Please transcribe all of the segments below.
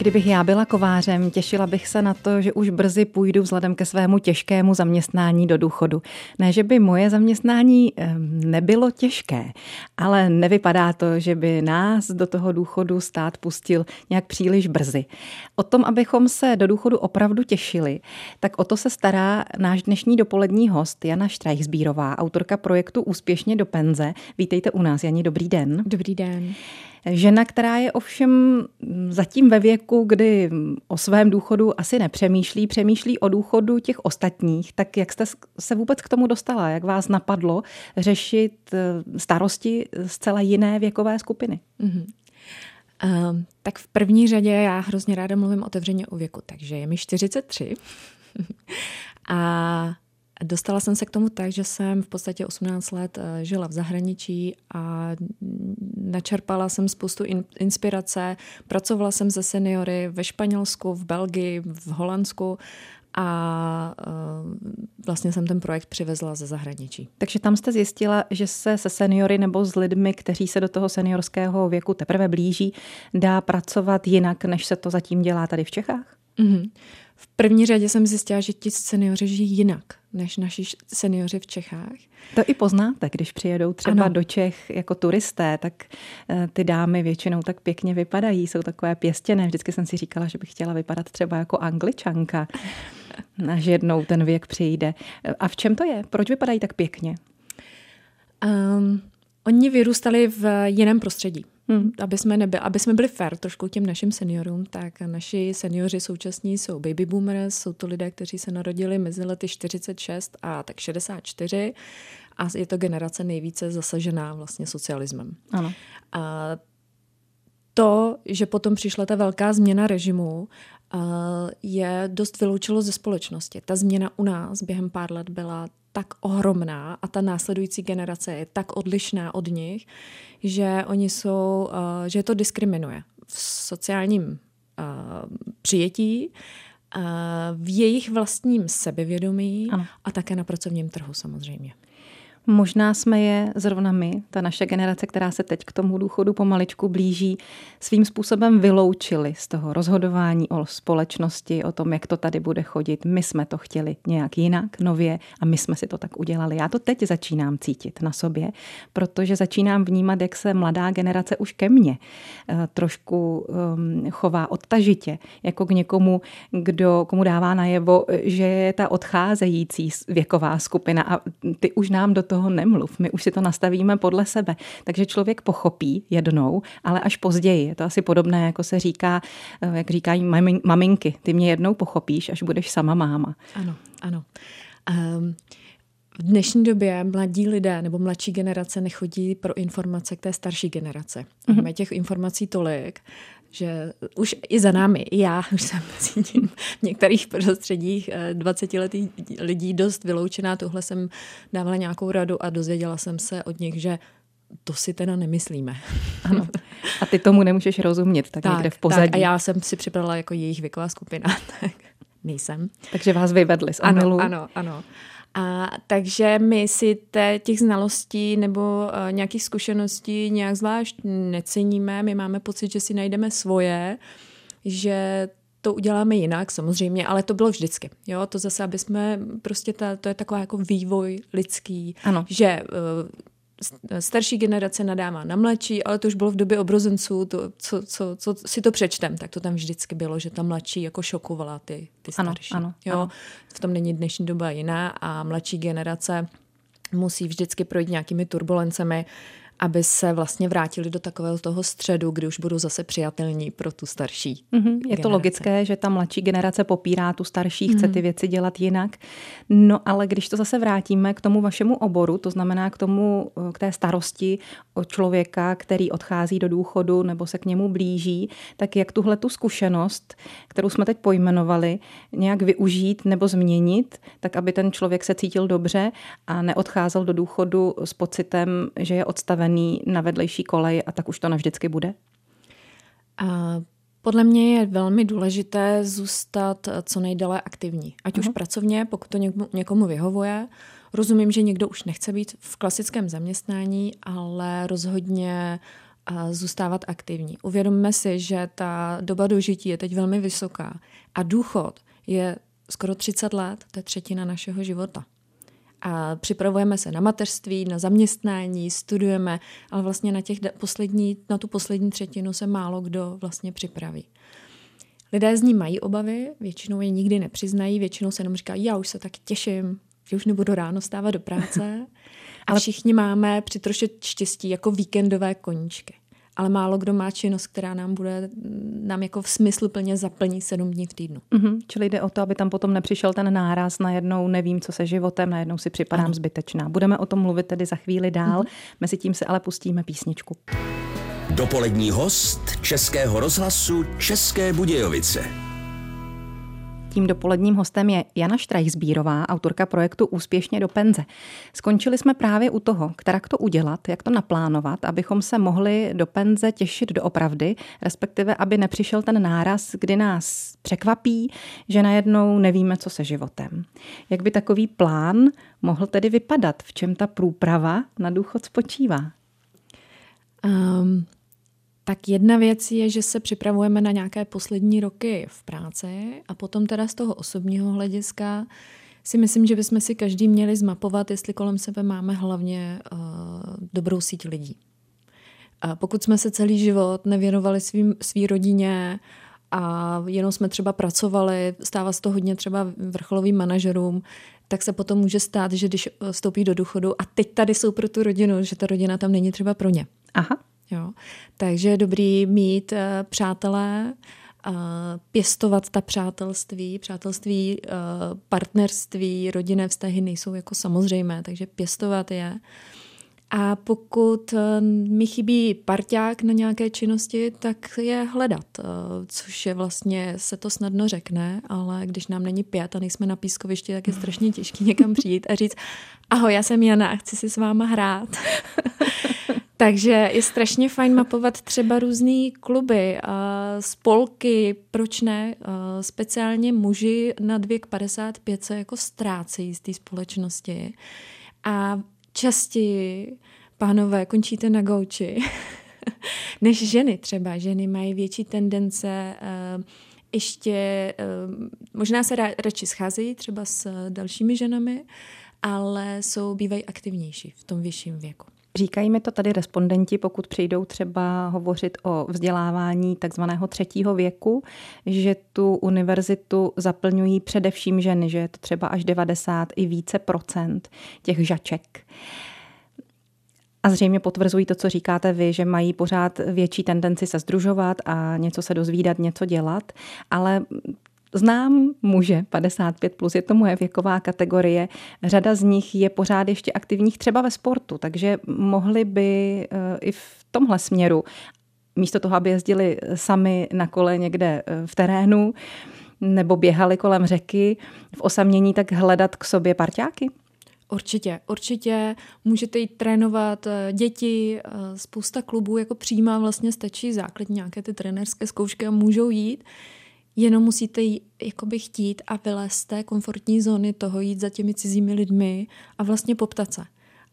Kdybych já byla kovářem, těšila bych se na to, že už brzy půjdu vzhledem ke svému těžkému zaměstnání do důchodu. Ne, že by moje zaměstnání nebylo těžké, ale nevypadá to, že by nás do toho důchodu stát pustil nějak příliš brzy. O tom, abychom se do důchodu opravdu těšili, tak o to se stará náš dnešní dopolední host Jana Štrajchsbírová, autorka projektu Úspěšně do penze. Vítejte u nás, Jani, dobrý den. Dobrý den. Žena, která je ovšem zatím ve věku, kdy o svém důchodu asi nepřemýšlí, přemýšlí o důchodu těch ostatních, tak jak jste se vůbec k tomu dostala? Jak vás napadlo řešit eh, starosti zcela jiné věkové skupiny? Mm-hmm. Uh, tak v první řadě já hrozně ráda mluvím otevřeně o věku, takže je mi 43 a Dostala jsem se k tomu tak, že jsem v podstatě 18 let eh, žila v zahraničí a načerpala jsem spoustu inspirace. Pracovala jsem se seniory ve Španělsku, v Belgii, v Holandsku a uh, vlastně jsem ten projekt přivezla ze zahraničí. Takže tam jste zjistila, že se se seniory nebo s lidmi, kteří se do toho seniorského věku teprve blíží, dá pracovat jinak, než se to zatím dělá tady v Čechách? Mm-hmm. V první řadě jsem zjistila, že ti seniori žijí jinak než naši seniori v Čechách. To i poznáte, když přijedou třeba ano. do Čech jako turisté, tak eh, ty dámy většinou tak pěkně vypadají, jsou takové pěstěné. Vždycky jsem si říkala, že bych chtěla vypadat třeba jako angličanka, až jednou ten věk přijde. A v čem to je? Proč vypadají tak pěkně? Um, oni vyrůstali v jiném prostředí. Hmm. Aby, jsme nebyli, aby jsme byli fair trošku těm našim seniorům, tak naši seniori současní jsou baby boomers, jsou to lidé, kteří se narodili mezi lety 46 a tak 64 a je to generace nejvíce zasažená vlastně socialismem. Ano. A to, že potom přišla ta velká změna režimu, je dost vyloučilo ze společnosti. Ta změna u nás během pár let byla tak ohromná a ta následující generace je tak odlišná od nich, že oni jsou, uh, že to diskriminuje v sociálním uh, přijetí, uh, v jejich vlastním sebevědomí ano. a také na pracovním trhu samozřejmě. Možná jsme je zrovna my, ta naše generace, která se teď k tomu důchodu pomaličku blíží, svým způsobem vyloučili z toho rozhodování o společnosti, o tom, jak to tady bude chodit. My jsme to chtěli nějak jinak, nově a my jsme si to tak udělali. Já to teď začínám cítit na sobě, protože začínám vnímat, jak se mladá generace už ke mně eh, trošku um, chová odtažitě, jako k někomu, kdo, komu dává najevo, že je ta odcházející věková skupina a ty už nám do toho nemluv, my už si to nastavíme podle sebe. Takže člověk pochopí jednou, ale až později. Je to asi podobné, jako se říká, eh, jak říkají maminky, ty mě jednou pochopíš, až budeš sama máma. Ano, ano. Um... V dnešní době mladí lidé nebo mladší generace nechodí pro informace k té starší generace. Mm-hmm. Máme těch informací tolik, že už i za námi, i já už jsem cítím v některých prostředích 20 eh, letých lidí dost vyloučená. Tohle jsem dávala nějakou radu a dozvěděla jsem se od nich, že to si teda nemyslíme. Ano. A ty tomu nemůžeš rozumět, tak, tak někde v pozadí. Tak a já jsem si připravila jako jejich věková skupina, tak nejsem. Takže vás vyvedli z Ano, ano, ano. A takže my si te, těch znalostí nebo uh, nějakých zkušeností nějak zvlášť neceníme. My máme pocit, že si najdeme svoje, že to uděláme jinak samozřejmě, ale to bylo vždycky. Jo, to zase, aby jsme prostě, ta, to je taková jako vývoj lidský, ano. že uh, starší generace nadává na mladší, ale to už bylo v době obrozenců, to, co, co, co si to přečtem, tak to tam vždycky bylo, že ta mladší jako šokovala ty, ty starší. Ano, ano, jo? ano. V tom není dnešní doba jiná a mladší generace musí vždycky projít nějakými turbulencemi, aby se vlastně vrátili do takového toho středu, kdy už budou zase přijatelní pro tu starší. Mm-hmm. Je generace. to logické, že ta mladší generace popírá tu starší, chce mm-hmm. ty věci dělat jinak. No ale když to zase vrátíme k tomu vašemu oboru, to znamená k tomu, k té starosti o člověka, který odchází do důchodu nebo se k němu blíží, tak jak tuhle tu zkušenost, kterou jsme teď pojmenovali, nějak využít nebo změnit, tak aby ten člověk se cítil dobře a neodcházel do důchodu s pocitem, že je odstaven nastavený na vedlejší kolej a tak už to navždycky bude? A podle mě je velmi důležité zůstat co nejdále aktivní. Ať uh-huh. už pracovně, pokud to někomu, někomu vyhovuje. Rozumím, že někdo už nechce být v klasickém zaměstnání, ale rozhodně zůstávat aktivní. Uvědomme si, že ta doba dožití je teď velmi vysoká a důchod je skoro 30 let, to je třetina našeho života. A připravujeme se na mateřství, na zaměstnání, studujeme, ale vlastně na, těch poslední, na tu poslední třetinu se málo kdo vlastně připraví. Lidé z ní mají obavy, většinou je nikdy nepřiznají, většinou se jenom říkají, já už se tak těším, že už nebudu ráno stávat do práce. A všichni máme při troše štěstí jako víkendové koníčky ale málo kdo má činnost, která nám bude, nám jako v smyslu plně zaplní sedm dní v týdnu. Mm-hmm. Čili jde o to, aby tam potom nepřišel ten náraz, najednou nevím, co se životem, najednou si připadám ano. zbytečná. Budeme o tom mluvit tedy za chvíli dál, mm-hmm. mezi tím se ale pustíme písničku. Dopolední host Českého rozhlasu České Budějovice. Tím dopoledním hostem je Jana Štrajzbírová, autorka projektu Úspěšně do penze. Skončili jsme právě u toho, jak to udělat, jak to naplánovat, abychom se mohli do penze těšit doopravdy, respektive aby nepřišel ten náraz, kdy nás překvapí, že najednou nevíme, co se životem. Jak by takový plán mohl tedy vypadat? V čem ta průprava na důchod spočívá? Um, tak jedna věc je, že se připravujeme na nějaké poslední roky v práci a potom teda z toho osobního hlediska si myslím, že bychom si každý měli zmapovat, jestli kolem sebe máme hlavně uh, dobrou síť lidí. A pokud jsme se celý život nevěnovali svým, svý rodině a jenom jsme třeba pracovali, stává se to hodně třeba vrcholovým manažerům, tak se potom může stát, že když vstoupí do důchodu a teď tady jsou pro tu rodinu, že ta rodina tam není třeba pro ně. Aha. Jo. Takže je dobrý mít uh, přátelé, uh, pěstovat ta přátelství. Přátelství, uh, partnerství, rodinné vztahy nejsou jako samozřejmé, takže pěstovat je. A pokud mi chybí parťák na nějaké činnosti, tak je hledat, což je vlastně, se to snadno řekne, ale když nám není pět a nejsme na pískovišti, tak je strašně těžké někam přijít a říct, ahoj, já jsem Jana a chci si s váma hrát. Takže je strašně fajn mapovat třeba různé kluby, spolky, proč ne? Speciálně muži nad věk 55 se jako ztrácejí z té společnosti. A častěji, pánové, končíte na gauči, než ženy třeba. Ženy mají větší tendence ještě, možná se radši scházejí třeba s dalšími ženami, ale jsou, bývají aktivnější v tom vyšším věku. Říkají mi to tady respondenti, pokud přijdou třeba hovořit o vzdělávání takzvaného třetího věku, že tu univerzitu zaplňují především ženy, že je to třeba až 90 i více procent těch žaček. A zřejmě potvrzují to, co říkáte vy, že mají pořád větší tendenci se združovat a něco se dozvídat, něco dělat, ale Znám muže 55+, plus, je to moje věková kategorie. Řada z nich je pořád ještě aktivních třeba ve sportu, takže mohli by eh, i v tomhle směru, místo toho, aby jezdili sami na kole někde eh, v terénu, nebo běhali kolem řeky v osamění, tak hledat k sobě parťáky? Určitě, určitě můžete jít trénovat eh, děti, spousta klubů jako přijímá vlastně stačí základní nějaké ty trenérské zkoušky a můžou jít. Jenom musíte jí, jakoby chtít a vylézt z té komfortní zóny toho jít za těmi cizími lidmi a vlastně poptat se.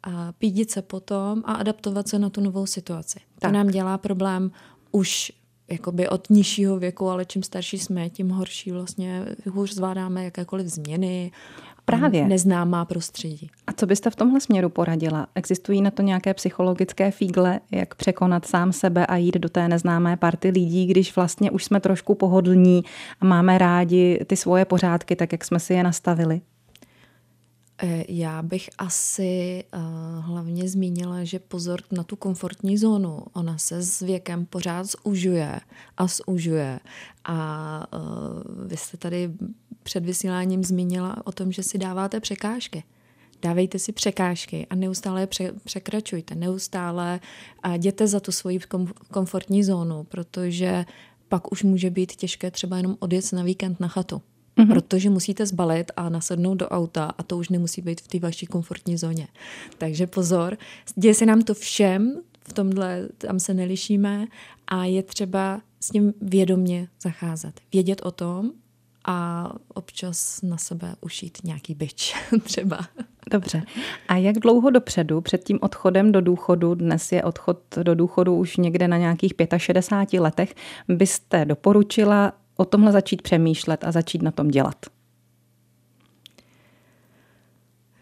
A pídit se potom a adaptovat se na tu novou situaci. Tak. To nám dělá problém už jakoby od nižšího věku, ale čím starší jsme, tím horší vlastně hůř zvládáme jakékoliv změny Právě. neznámá prostředí. A co byste v tomhle směru poradila? Existují na to nějaké psychologické fígle, jak překonat sám sebe a jít do té neznámé party lidí, když vlastně už jsme trošku pohodlní a máme rádi ty svoje pořádky, tak jak jsme si je nastavili? Eh, já bych asi uh, hlavně zmínila, že pozor na tu komfortní zónu. Ona se s věkem pořád zužuje a zužuje. A uh, vy jste tady před vysíláním zmínila o tom, že si dáváte překážky. Dávejte si překážky a neustále je pře- překračujte. Neustále jděte za tu svoji kom- komfortní zónu, protože pak už může být těžké třeba jenom odjet na víkend na chatu mm-hmm. protože musíte zbalit a nasednout do auta a to už nemusí být v té vaší komfortní zóně. Takže pozor, děje se nám to všem, v tomhle tam se nelišíme a je třeba s tím vědomně zacházet. Vědět o tom a občas na sebe ušít nějaký byč třeba. Dobře. A jak dlouho dopředu, před tím odchodem do důchodu, dnes je odchod do důchodu už někde na nějakých 65 letech, byste doporučila o tomhle začít přemýšlet a začít na tom dělat?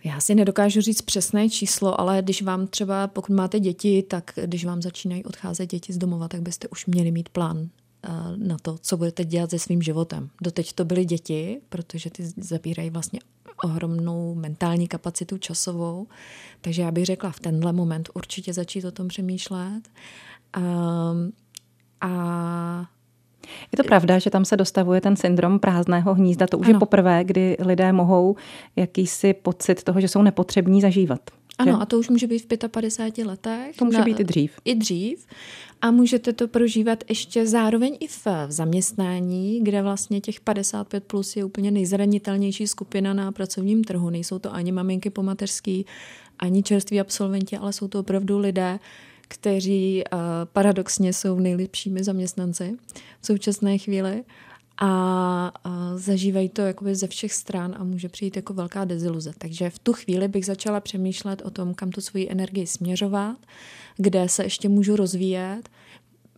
Já si nedokážu říct přesné číslo, ale když vám třeba, pokud máte děti, tak když vám začínají odcházet děti z domova, tak byste už měli mít plán eh, na to, co budete dělat se svým životem. Doteď to byly děti, protože ty zabírají vlastně ohromnou mentální kapacitu časovou, takže já bych řekla v tenhle moment určitě začít o tom přemýšlet. A, a je to pravda, že tam se dostavuje ten syndrom prázdného hnízda. To už ano. je poprvé, kdy lidé mohou jakýsi pocit toho, že jsou nepotřební zažívat. Ano, že? a to už může být v 55 letech. To může na, být i dřív. I dřív. A můžete to prožívat ještě zároveň i v, v zaměstnání, kde vlastně těch 55 plus je úplně nejzranitelnější skupina na pracovním trhu. Nejsou to ani maminky po mateřský, ani čerství absolventi, ale jsou to opravdu lidé, kteří uh, paradoxně jsou nejlepšími zaměstnanci v současné chvíli a, a zažívají to jakoby ze všech stran a může přijít jako velká deziluze. Takže v tu chvíli bych začala přemýšlet o tom, kam tu svoji energii směřovat, kde se ještě můžu rozvíjet.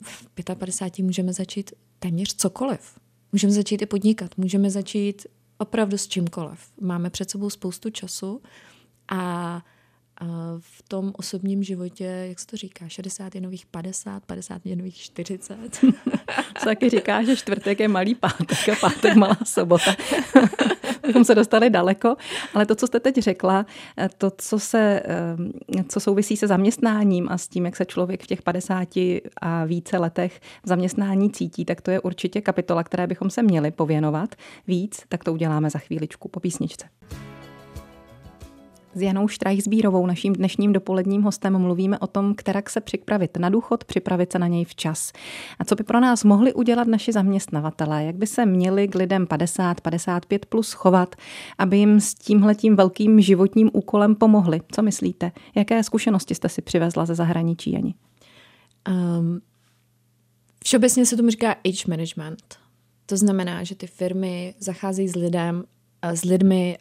V 55 můžeme začít téměř cokoliv. Můžeme začít i podnikat, můžeme začít opravdu s čímkoliv. Máme před sebou spoustu času a v tom osobním životě, jak se to říká, 60 je nových 50, 50 je nových 40. Co taky říká, že čtvrtek je malý pátek a pátek malá sobota. Bychom se dostali daleko, ale to, co jste teď řekla, to, co, se, co souvisí se zaměstnáním a s tím, jak se člověk v těch 50 a více letech v zaměstnání cítí, tak to je určitě kapitola, které bychom se měli pověnovat víc, tak to uděláme za chvíličku po písničce. S Janou Štrajchsbírovou, naším dnešním dopoledním hostem, mluvíme o tom, kterak se připravit na důchod, připravit se na něj včas. A co by pro nás mohli udělat naši zaměstnavatelé? Jak by se měli k lidem 50, 55 plus chovat, aby jim s tímhletím velkým životním úkolem pomohli? Co myslíte? Jaké zkušenosti jste si přivezla ze zahraničí, Jani? Um, všeobecně se tomu říká age management. To znamená, že ty firmy zacházejí s lidem, s lidmi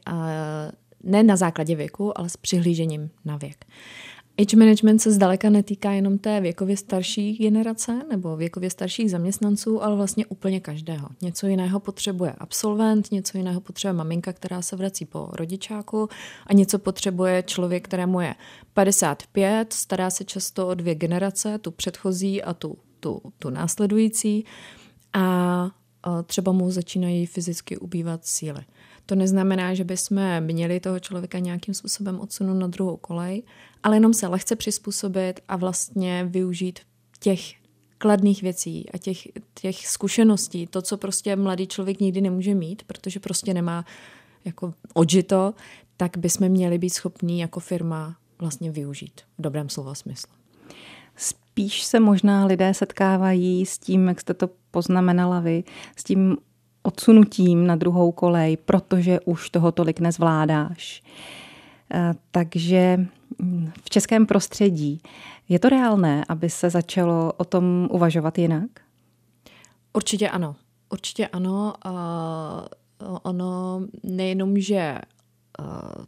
ne na základě věku, ale s přihlížením na věk. Age management se zdaleka netýká jenom té věkově starší generace nebo věkově starších zaměstnanců, ale vlastně úplně každého. Něco jiného potřebuje absolvent, něco jiného potřebuje maminka, která se vrací po rodičáku a něco potřebuje člověk, kterému je 55, stará se často o dvě generace, tu předchozí a tu, tu, tu následující a třeba mu začínají fyzicky ubývat síly. To neznamená, že bychom měli toho člověka nějakým způsobem odsunout na druhou kolej, ale jenom se lehce přizpůsobit a vlastně využít těch kladných věcí a těch, těch zkušeností, to, co prostě mladý člověk nikdy nemůže mít, protože prostě nemá jako odžito, tak bychom měli být schopní jako firma vlastně využít v dobrém slova smyslu. Spíš se možná lidé setkávají s tím, jak jste to poznamenala vy, s tím odsunutím na druhou kolej, protože už toho tolik nezvládáš. Eh, takže hm, v českém prostředí je to reálné, aby se začalo o tom uvažovat jinak? Určitě ano. Určitě ano. ono nejenom, že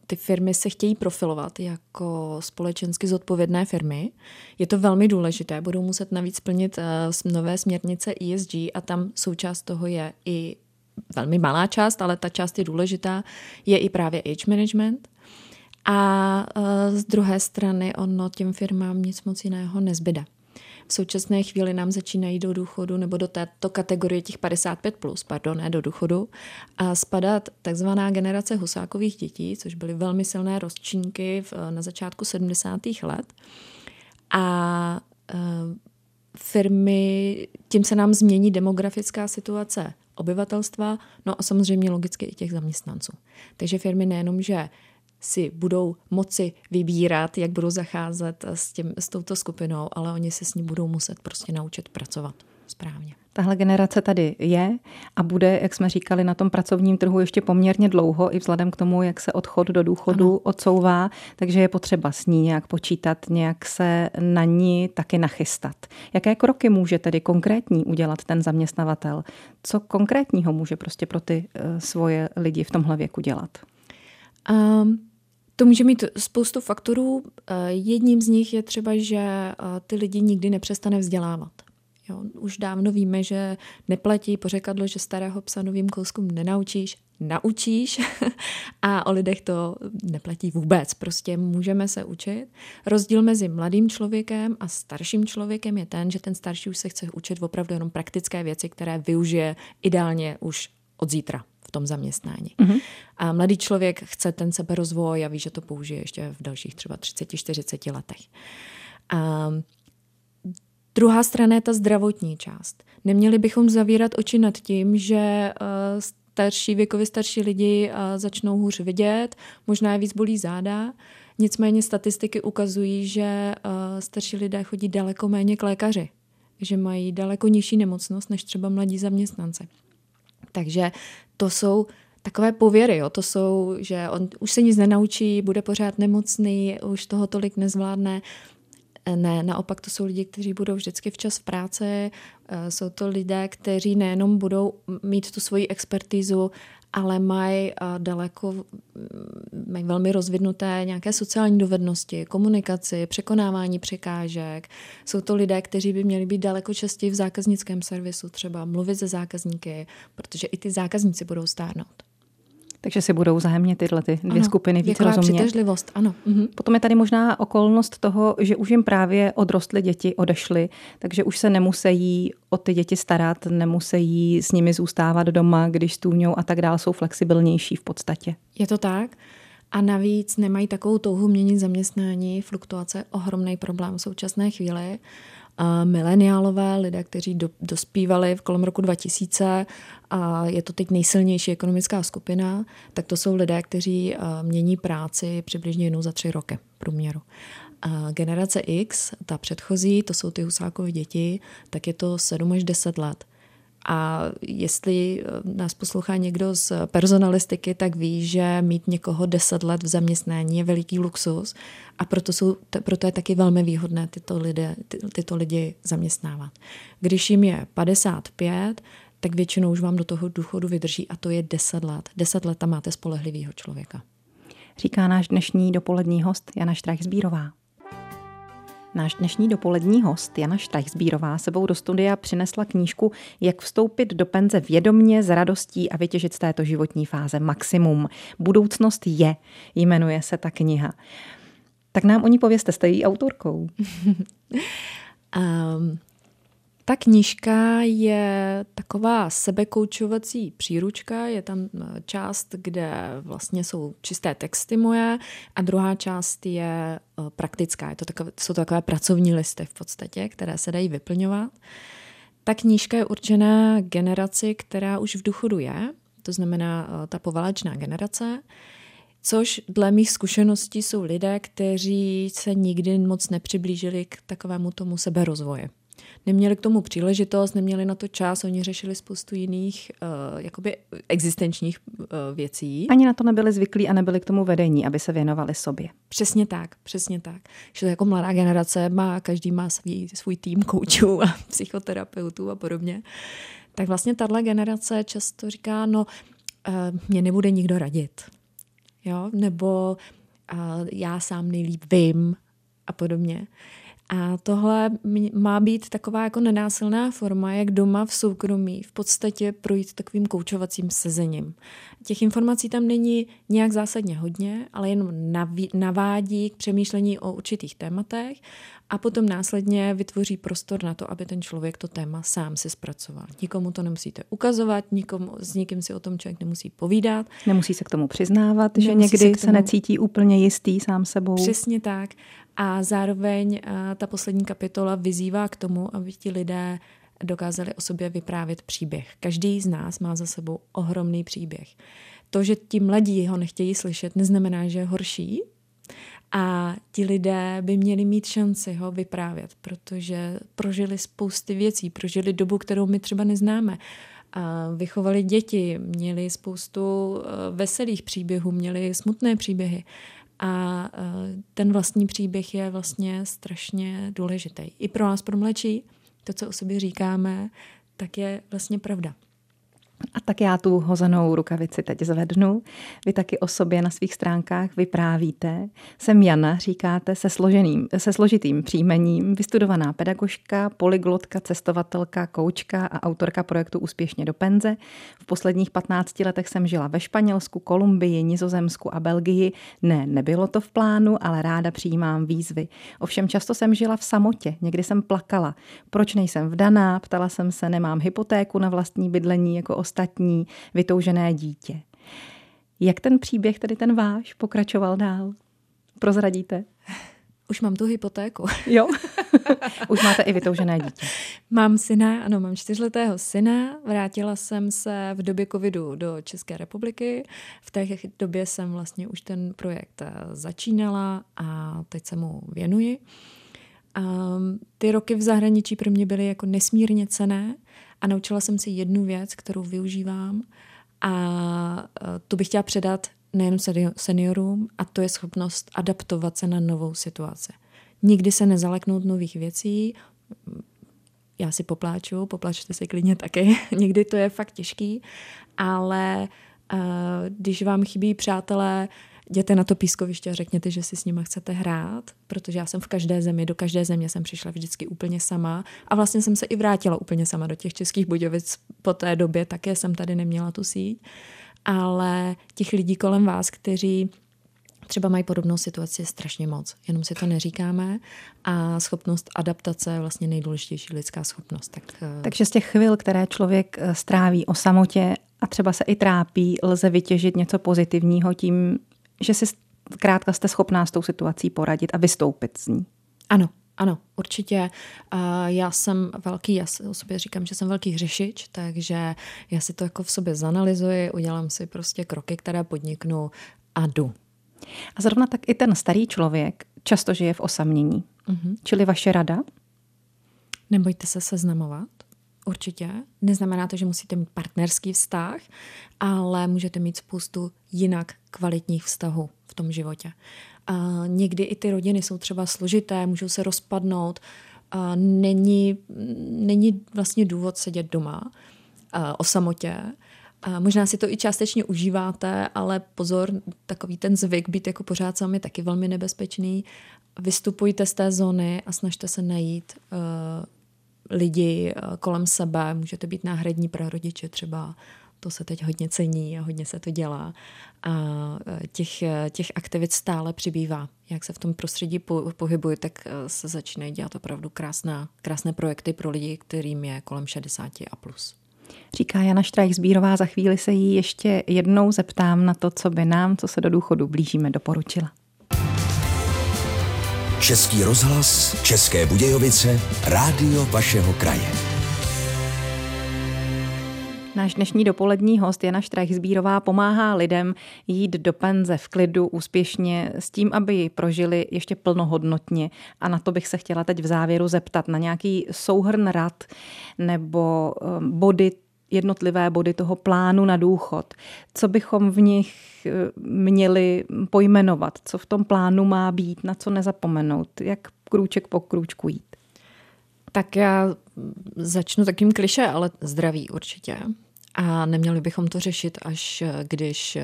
ty firmy se chtějí profilovat jako společensky zodpovědné firmy. Je to velmi důležité, budou muset navíc plnit nové směrnice ESG a tam součást toho je i velmi malá část, ale ta část je důležitá, je i právě age management. A e, z druhé strany ono těm firmám nic moc jiného nezbyde. V současné chvíli nám začínají do důchodu nebo do této kategorie těch 55+, plus, pardon, ne do důchodu, a spadat takzvaná generace husákových dětí, což byly velmi silné rozčínky v, na začátku 70. let. A e, firmy, tím se nám změní demografická situace obyvatelstva, no a samozřejmě logicky i těch zaměstnanců. Takže firmy nejenom, že si budou moci vybírat, jak budou zacházet s, tím, s touto skupinou, ale oni se s ní budou muset prostě naučit pracovat správně. Tahle generace tady je a bude, jak jsme říkali, na tom pracovním trhu ještě poměrně dlouho, i vzhledem k tomu, jak se odchod do důchodu ano. odsouvá, takže je potřeba s ní nějak počítat, nějak se na ní taky nachystat. Jaké kroky může tedy konkrétní udělat ten zaměstnavatel? Co konkrétního může prostě pro ty uh, svoje lidi v tomhle věku dělat? Um, To může mít spoustu faktorů. Jedním z nich je třeba, že ty lidi nikdy nepřestane vzdělávat. Jo, už dávno víme, že neplatí pořekadlo, že starého psa novým kouskům nenaučíš, naučíš a o lidech to neplatí vůbec. Prostě můžeme se učit. Rozdíl mezi mladým člověkem a starším člověkem je ten, že ten starší už se chce učit opravdu jenom praktické věci, které využije ideálně už od zítra v tom zaměstnání. Mm-hmm. A mladý člověk chce ten seberozvoj a ví, že to použije ještě v dalších třeba 30-40 letech. A Druhá strana je ta zdravotní část. Neměli bychom zavírat oči nad tím, že eh, starší, věkově starší lidi eh, začnou hůř vidět, možná je víc bolí záda. Nicméně statistiky ukazují, že eh, starší lidé chodí daleko méně k lékaři, že mají daleko nižší nemocnost než třeba mladí zaměstnanci. Takže to jsou takové pověry, jo. to jsou, že on už se nic nenaučí, bude pořád nemocný, už toho tolik nezvládne. Ne, naopak to jsou lidi, kteří budou vždycky včas v práci, eh, jsou to lidé, kteří nejenom budou mít tu svoji expertizu, ale mají eh, daleko, mm, mají velmi rozvinuté nějaké sociální dovednosti, komunikaci, překonávání překážek. Jsou to lidé, kteří by měli být daleko častěji v zákaznickém servisu, třeba mluvit se zákazníky, protože i ty zákazníci budou stárnout. Takže si budou zájemně tyhle ty dvě ano, skupiny víc rozumět. přitažlivost, ano. Mhm. Potom je tady možná okolnost toho, že už jim právě odrostly děti, odešly, takže už se nemusí o ty děti starat, nemusí s nimi zůstávat doma, když stůňou a tak dále, jsou flexibilnější v podstatě. Je to tak? A navíc nemají takovou touhu měnit zaměstnání, fluktuace ohromný problém v současné chvíli mileniálové, lidé, kteří do, dospívali v kolem roku 2000 a je to teď nejsilnější ekonomická skupina, tak to jsou lidé, kteří mění práci přibližně jednou za tři roky průměru. A generace X, ta předchozí, to jsou ty husákové děti, tak je to 7 až 10 let. A jestli eh, nás poslouchá někdo z personalistiky, tak ví, že mít někoho deset let v zaměstnání je veliký luxus a proto, jsou, proto je taky velmi výhodné tyto, lidé, ty, tyto lidi zaměstnávat. Když jim je 55, tak většinou už vám do toho důchodu vydrží a to je 10 let. 10 let tam máte spolehlivého člověka. Říká náš dnešní dopolední host Jana Štrajch-Zbírová. Náš dnešní dopolední host Jana Štajsbírová sebou do studia přinesla knížku Jak vstoupit do penze vědomně, s radostí a vytěžit z této životní fáze maximum. Budoucnost je, jmenuje se ta kniha. Tak nám o ní pověste, jste její autorkou. um, Ta knížka je taková sebekoučovací příručka, je tam eh, část, kde vlastně jsou čisté texty moje a druhá část je eh, praktická. Je to takové, jsou to takové pracovní listy v podstatě, které se dají vyplňovat. Ta knížka je určená generaci, která už v důchodu je, to znamená eh, ta poválečná generace, což dle mých zkušeností jsou lidé, kteří se nikdy moc nepřiblížili k takovému tomu seberozvoji neměli k tomu příležitost, neměli na to čas, oni řešili spoustu jiných uh, jakoby existenčních uh, věcí. Ani na to nebyli zvyklí a nebyli k tomu vedení, aby se věnovali sobě. Přesně tak, přesně tak. Že to jako mladá generace má, každý má svý, svůj tým koučů a psychoterapeutů a podobně. Tak vlastně tahle generace často říká, no uh, mě nebude nikdo radit. Jo? Nebo uh, já sám nejlíp vím a podobně. A tohle má být taková jako nenásilná forma, jak doma v soukromí v podstatě projít takovým koučovacím sezením. Těch informací tam není nějak zásadně hodně, ale jenom navádí k přemýšlení o určitých tématech a potom následně vytvoří prostor na to, aby ten člověk to téma sám si zpracoval. Nikomu to nemusíte ukazovat, nikomu, s nikým si o tom člověk nemusí povídat. Nemusí se k tomu přiznávat, nemusí že někdy se, tomu... se necítí úplně jistý sám sebou. Přesně tak. A zároveň ta poslední kapitola vyzývá k tomu, aby ti lidé dokázali o sobě vyprávět příběh. Každý z nás má za sebou ohromný příběh. To, že ti mladí ho nechtějí slyšet, neznamená, že je horší, a ti lidé by měli mít šanci ho vyprávět, protože prožili spousty věcí, prožili dobu, kterou my třeba neznáme. A vychovali děti, měli spoustu eh, veselých příběhů, měli smutné příběhy. A eh, ten vlastní příběh je vlastně strašně důležitý. I pro nás, pro mladší, to, co o sobě říkáme, tak je vlastně pravda. A tak já tu hozenou rukavici teď zvednu. Vy taky o sobě na svých stránkách vyprávíte. Jsem Jana, říkáte, se, složeným, se složitým příjmením, vystudovaná pedagožka, polyglotka, cestovatelka, koučka a autorka projektu Úspěšně do penze. V posledních 15 letech jsem žila ve Španělsku, Kolumbii, Nizozemsku a Belgii. Ne, nebylo to v plánu, ale ráda přijímám výzvy. Ovšem často jsem žila v samotě, někdy jsem plakala. Proč nejsem vdaná? Ptala jsem se, nemám hypotéku na vlastní bydlení jako ostatní, vytoužené dítě. Jak ten příběh, tedy ten váš, pokračoval dál? Prozradíte? Už mám tu hypotéku. Jo? Už máte i vytoužené dítě. Mám syna, ano, mám čtyřletého syna. Vrátila jsem se v době covidu do České republiky. V té době jsem vlastně už ten projekt eh, začínala a teď se mu věnuji. A ty roky v zahraničí pro mě byly jako nesmírně cené a naučila jsem si jednu věc, kterou využívám. A eh, tu bych chtěla předat nejen seniorům a to je schopnost adaptovat se na novou situaci. Nikdy se nezaleknout nových věcí, já si popláču, popláčte si klidně taky, někdy to je fakt těžký, ale uh, když vám chybí přátelé, jděte na to pískoviště a řekněte, že si s nimi chcete hrát, protože já jsem v každé zemi, do každé země jsem přišla vždycky úplně sama a vlastně jsem se i vrátila úplně sama do těch českých Budějovic po té době, také jsem tady neměla tu síť, ale těch lidí kolem vás, kteří třeba mají podobnou situaci, strašně moc. Jenom si to neříkáme a schopnost adaptace je vlastně nejdůležitější lidská schopnost. Tak, eh, Takže z těch chvil, které člověk eh, stráví o samotě a třeba se i trápí, lze vytěžit něco pozitivního tím, že si zkrátka jste schopná s tou situací poradit a vystoupit z ní. Ano, ano, určitě. Já jsem velký, já o sobě říkám, že jsem velký hřešič, takže já si to jako v sobě zanalizuji, udělám si prostě kroky, které podniknu a jdu. A zrovna tak i ten starý člověk často žije v osamění. Mm-hmm. Čili vaše rada? Nebojte se seznamovat. Určitě. Neznamená to, že musíte mít partnerský vztah, ale můžete mít spoustu jinak kvalitních vztahů v tom životě. A někdy i ty rodiny jsou třeba složité, můžou se rozpadnout. A není, není vlastně důvod sedět doma o samotě. A možná si to i částečně užíváte, ale pozor, takový ten zvyk být jako pořád sami taky velmi nebezpečný. Vystupujte z té zóny a snažte se najít uh, lidi uh, kolem sebe. Můžete být náhradní prarodiče třeba, to se teď hodně cení a hodně se to dělá. A uh, těch, těch aktivit stále přibývá. Jak se v tom prostředí po, tak se začínají dělat opravdu krásná, krásné projekty pro lidi, kterým je kolem 60 a plus. Říká Jana Štrajk-Zbírová, za chvíli se jí ještě jednou zeptám na to, co by nám, co se do důchodu blížíme, doporučila. Český rozhlas, České Budějovice, rádio vašeho kraje. Náš dnešní dopolední host Jana Štrajch-Zbírová pomáhá lidem jít do penze v klidu úspěšně s tím, aby ji prožili ještě plnohodnotně. A na to bych se chtěla teď v závěru zeptat na nějaký souhrn rad nebo um, body jednotlivé body toho plánu na důchod. Co bychom v nich uh, měli pojmenovat? Co v tom plánu má být? Na co nezapomenout? Jak krůček po krůčku jít? Tak já začnu takým kliše, ale zdraví určitě. A neměli bychom to řešit, až když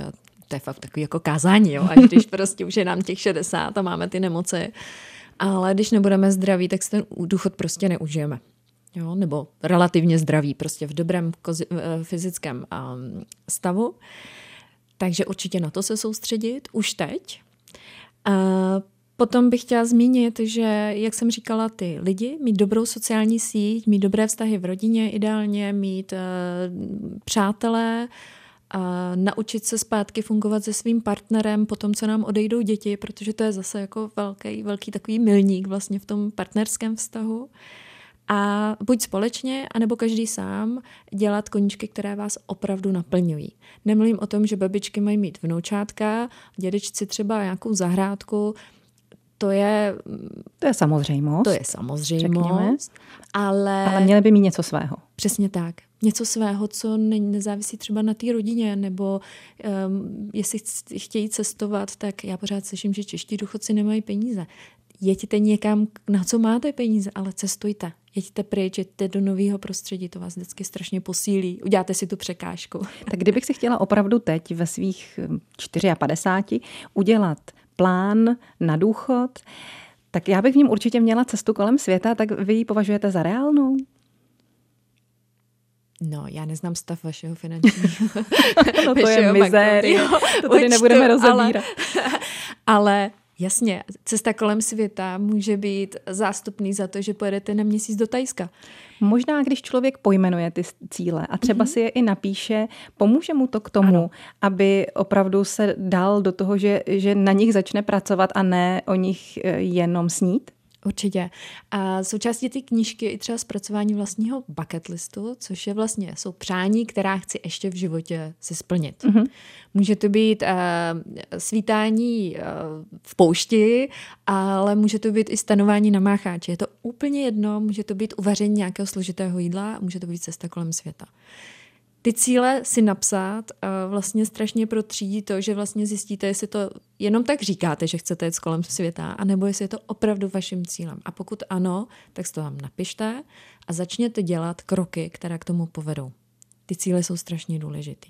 to je fakt takový jako kázání, jo? až když prostě už je nám těch 60 a máme ty nemoci. Ale když nebudeme zdraví, tak si ten důchod prostě neužijeme. Jo? Nebo relativně zdraví, prostě v dobrém eh, fyzickém um, stavu. Takže určitě na to se soustředit už teď. Uh, Potom bych chtěla zmínit, že, jak jsem říkala, ty lidi, mít dobrou sociální síť, mít dobré vztahy v rodině ideálně, mít uh, přátelé, uh, naučit se zpátky fungovat se svým partnerem po tom, co nám odejdou děti, protože to je zase jako velký, velký takový milník vlastně v tom partnerském vztahu. A buď společně, anebo každý sám dělat koníčky, které vás opravdu naplňují. Nemluvím o tom, že babičky mají mít vnoučátka, dědečci třeba nějakou zahrádku, to je... To je samozřejmost. To je samozřejmost, ale... Ale měli by mít něco svého. Přesně tak. Něco svého, co ne, nezávisí třeba na té rodině, nebo um, jestli chtějí cestovat, tak já pořád slyším, že čeští důchodci nemají peníze. Jeďte někam, na co máte peníze, ale cestujte. Jeďte pryč, jeďte do nového prostředí, to vás vždycky strašně posílí. Uděláte si tu překážku. Tak kdybych si chtěla opravdu teď ve svých 54 hm, udělat plán na důchod, tak já bych v něm určitě měla cestu kolem světa, tak vy ji považujete za reálnou? No, já neznám stav vašeho finančního. no to je mizéria. To tady nebudeme rozebírat. Ale, ale Jasně, cesta kolem světa může být zástupný za to, že pojedete na měsíc do Tajska. Možná, když člověk pojmenuje ty cíle a třeba mm-hmm. si je i napíše, pomůže mu to k tomu, ano. aby opravdu se dal do toho, že, že na nich začne pracovat a ne o nich eh, jenom snít? Určitě. A součástí té knížky je i třeba zpracování vlastního bucket listu, což je vlastně, jsou přání, která chci ještě v životě si splnit. Mm-hmm. Může to být uh, svítání uh, v poušti, ale může to být i stanování na mácháči. Je to úplně jedno, může to být uvaření nějakého složitého jídla, může to být cesta kolem světa ty cíle si napsat vlastně strašně protřídí to, že vlastně zjistíte, jestli to jenom tak říkáte, že chcete jít kolem světa, anebo jestli je to opravdu vaším cílem. A pokud ano, tak to vám napište a začněte dělat kroky, které k tomu povedou. Ty cíle jsou strašně důležité.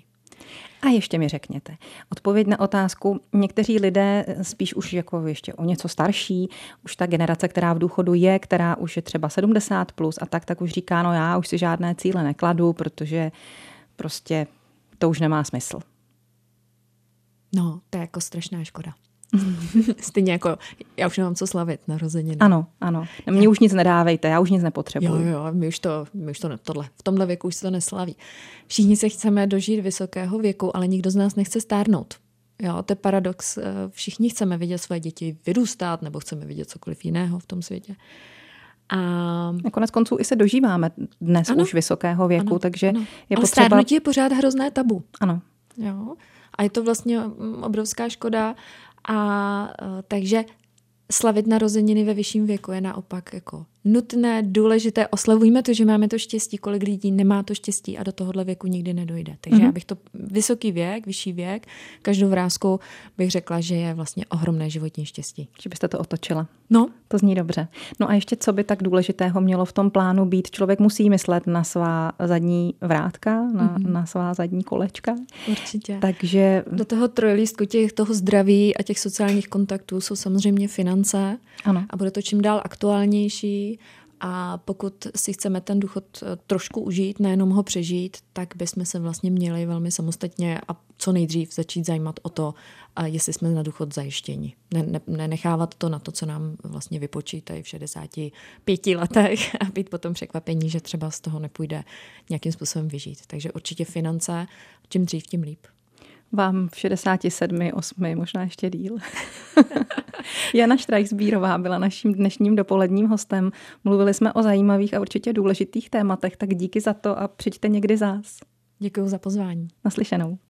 A ještě mi řekněte, odpověď na otázku, někteří lidé spíš už jako ještě o něco starší, už ta generace, která v důchodu je, která už je třeba 70 plus a tak, tak už říká, no já už si žádné cíle nekladu, protože prostě to už nemá smysl. No, to je jako strašná škoda. Stejně jako, já už nemám co slavit narozeniny. Ano, ano. Mně už nic nedávejte, já už nic nepotřebuji. Jo, jo, my už to, my už to tohle, v tomhle věku už se to neslaví. Všichni se chceme dožít vysokého věku, ale nikdo z nás nechce stárnout. Jo, to je paradox. Všichni chceme vidět své děti vyrůstat, nebo chceme vidět cokoliv jiného v tom světě. A... a konec konců i se dožíváme dnes ano, už vysokého věku, ano, takže ano. je Ale potřeba... stárnutí je pořád hrozné tabu. Ano. Jo? A je to vlastně mm, obrovská škoda. A e, takže slavit narozeniny ve vyšším věku je naopak jako nutné, důležité. Oslavujme to, že máme to štěstí, kolik lidí nemá to štěstí a do tohohle věku nikdy nedojde. Takže mm-hmm. já bych to vysoký věk, vyšší věk, každou vrázku bych řekla, že je vlastně ohromné životní štěstí. Že byste to otočila. No. To zní dobře. No a ještě co by tak důležitého mělo v tom plánu být? Člověk musí myslet na svá zadní vrátka, na, mm-hmm. na svá zadní kolečka. Určitě. Takže... Do toho trojlístku těch toho zdraví a těch sociálních kontaktů jsou samozřejmě finance. Ano. A bude to čím dál aktuálnější a pokud si chceme ten důchod eh, trošku užít, nejenom ho přežít, tak bychom se vlastně měli velmi samostatně a co nejdřív začít zajímat o to, jestli jsme na důchod zajištěni. Ne, ne, nenechávat to na to, co nám vlastně vypočítají v 65 letech a být potom překvapení, že třeba z toho nepůjde nějakým způsobem vyžít. Takže určitě finance, čím dřív, tím líp. Vám v 67, 8, možná ještě díl. Jana Štrajsbírová byla naším dnešním dopoledním hostem. Mluvili jsme o zajímavých a určitě důležitých tématech, tak díky za to a přijďte někdy zás. Děkuji za pozvání. Naslyšenou.